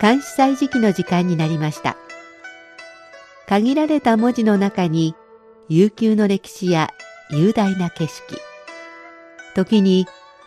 監視祭時期の時間になりました。限られた文字の中に悠久の歴史や雄大な景色。時に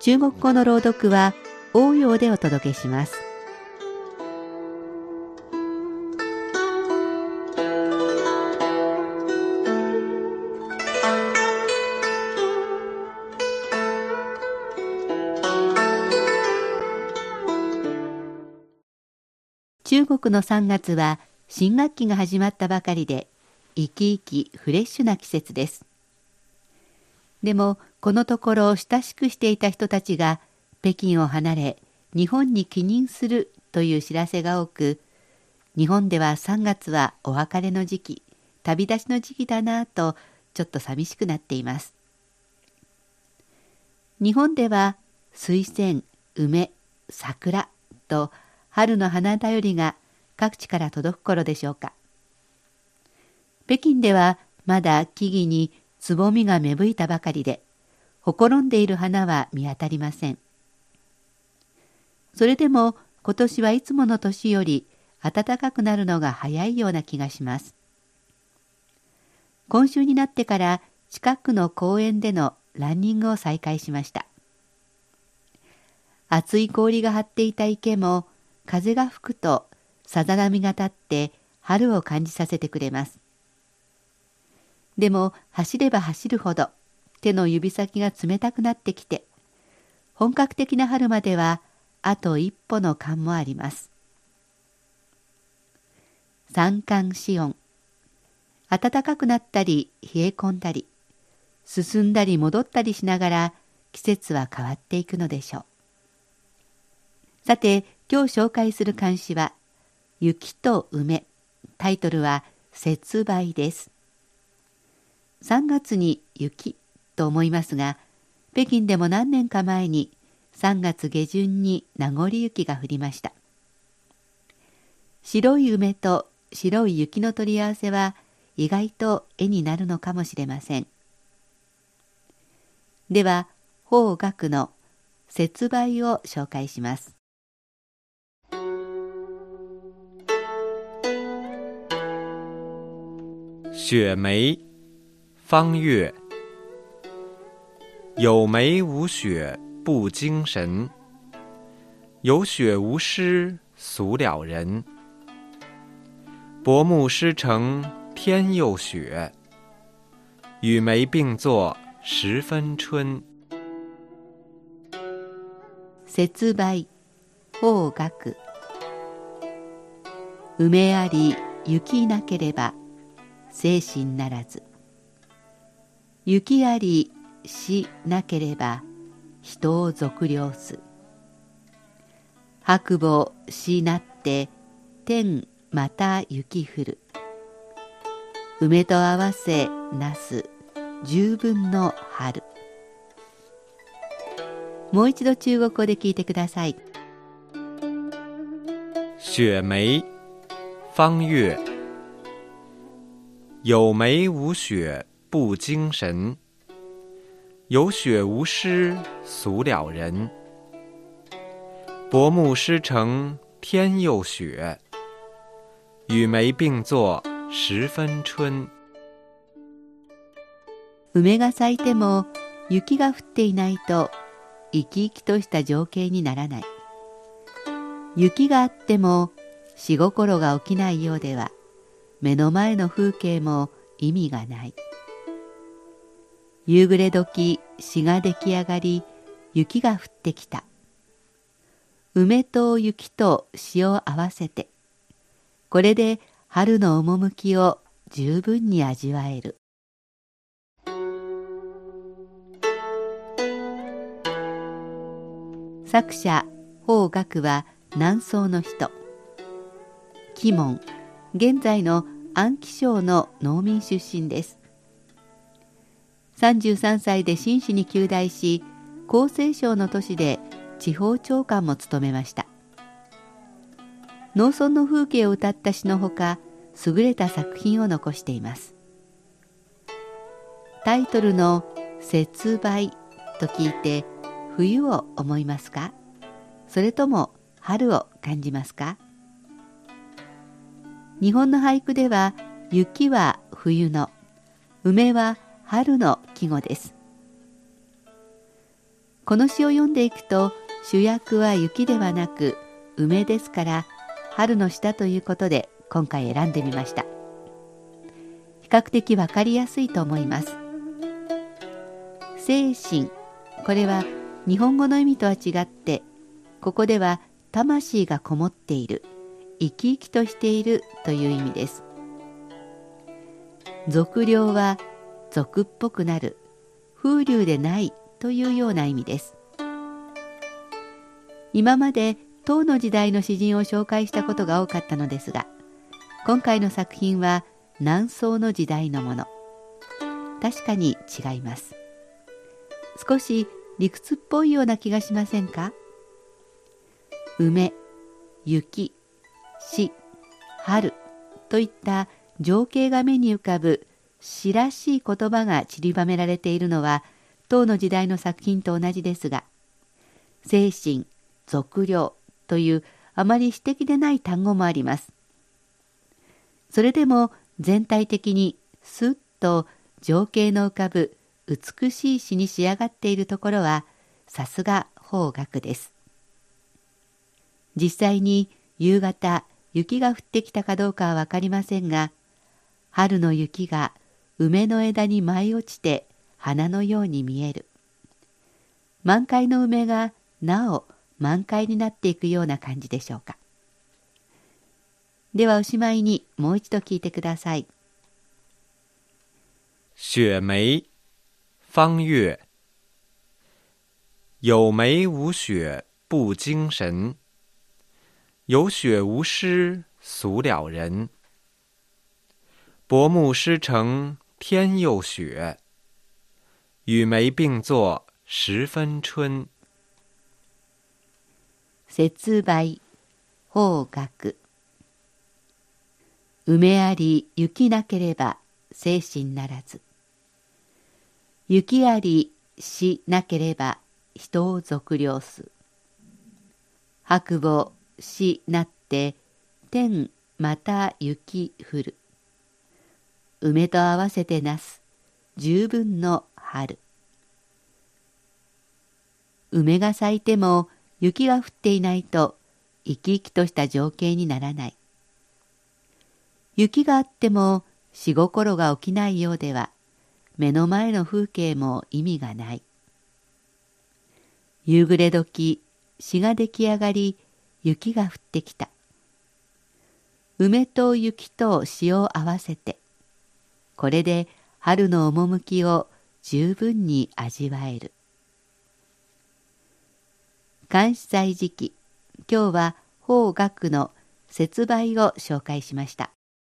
中国語の朗読は応用でお届けします。中国の3月は新学期が始まったばかりで生き生きフレッシュな季節ですでもこのところ親しくしていた人たちが北京を離れ日本に帰任するという知らせが多く日本では3月はお別れの時期旅立ちの時期だなぁとちょっと寂しくなっています日本では水仙梅桜と春の花だよりが各地から届く頃でしょうか。北京ではまだ木々につぼみが芽吹いたばかりで、ほころんでいる花は見当たりません。それでも今年はいつもの年より暖かくなるのが早いような気がします。今週になってから近くの公園でのランニングを再開しました。厚い氷が張っていた池も風が吹くとさざ波が立って春を感じさせてくれます。でも走れば走るほど手の指先が冷たくなってきて本格的な春まではあと一歩の間もあります。三寒四温暖かくなったり冷え込んだり進んだり戻ったりしながら季節は変わっていくのでしょう。さて今日紹介する漢詩は「雪と梅」タイトルは「節売」です3月に雪と思いますが北京でも何年か前に3月下旬に名残雪が降りました。白い梅と白い雪の取り合わせは意外と絵になるのかもしれません。では法学の節売を紹介します。雪梅，方月。有梅无雪不精神，有雪无诗俗了人。薄暮湿成天又雪，与梅并作十分春。節売方角梅あり雪なければ精神ならず雪ありしなければ人を俗量す。白母しなって天また雪降る。梅と合わせなす十分の春。もう一度中国語で聞いてください。雪梅方月。有梅无雪。不精神，有雪无诗俗了人。薄暮湿成天又雪，与梅并作十分春。梅が咲いても雪が降っていないと生き生きとした情景にならない。雪があっても仕心が起きないようでは目の前の風景も意味がない夕暮れ時詩が出来上がり雪が降ってきた。梅と雪と詩を合わせてこれで春の趣を十分に味わえる。作者法学は南宋の人。鬼門現在の安徽省の農民出身です。33歳で紳士に及第し厚生省の都市で地方長官も務めました。農村の風景を歌った詩のほか優れた作品を残しています。タイトルの「節売」と聞いて冬を思いますか？それとも春を感じますか？日本の俳句では雪は冬の梅は春の季語です。この詩を読んでいくと主役は雪ではなく梅ですから春の下ということで今回選んでみました。比較的わかりやすいと思います。精神。これは日本語の意味とは違ってここでは魂がこもっている生き生きとしているという意味です。俗量は俗っぽくなる風流でないというような意味です。今まで唐の時代の詩人を紹介したことが多かったのですが今回の作品は南宋の時代のもの。確かに違います。少し理屈っぽいような気がしませんか？梅雪詩春といった情景が目に浮かぶ詩らしい言葉が散りばめられているのは唐の時代の作品と同じですが精神俗量というあまり詩的でない単語もあります。それでも全体的にスッと情景の浮かぶ美しい詩に仕上がっているところはさすが方角です。実際に夕方雪が降ってきたかどうかは分かりませんが春の雪が梅の枝に舞い落ちて花のように見える。満開の梅がなお満開になっていくような感じでしょうか。ではおしまいにもう一度聞いてください雪梅方月有梅无雪不精神有雪无诗俗了人。薄暮湿成天又雪，与梅并作十分春。節売方角梅あり雪なければ精神ならず。雪ありしなければ人を俗量す。白母しなって天また雪降る。梅と合わせてなす。十分の春。梅が咲いても雪が降っていないと生き生きとした情景にならない。雪があっても死心が起きないようでは目の前の風景も意味がない。夕暮れ時詩が出来上がり雪が降ってきた。梅と雪と詩を合わせてこれで春の趣を十分に味わえる。監視祭時期今日は法学の節売を紹介しました。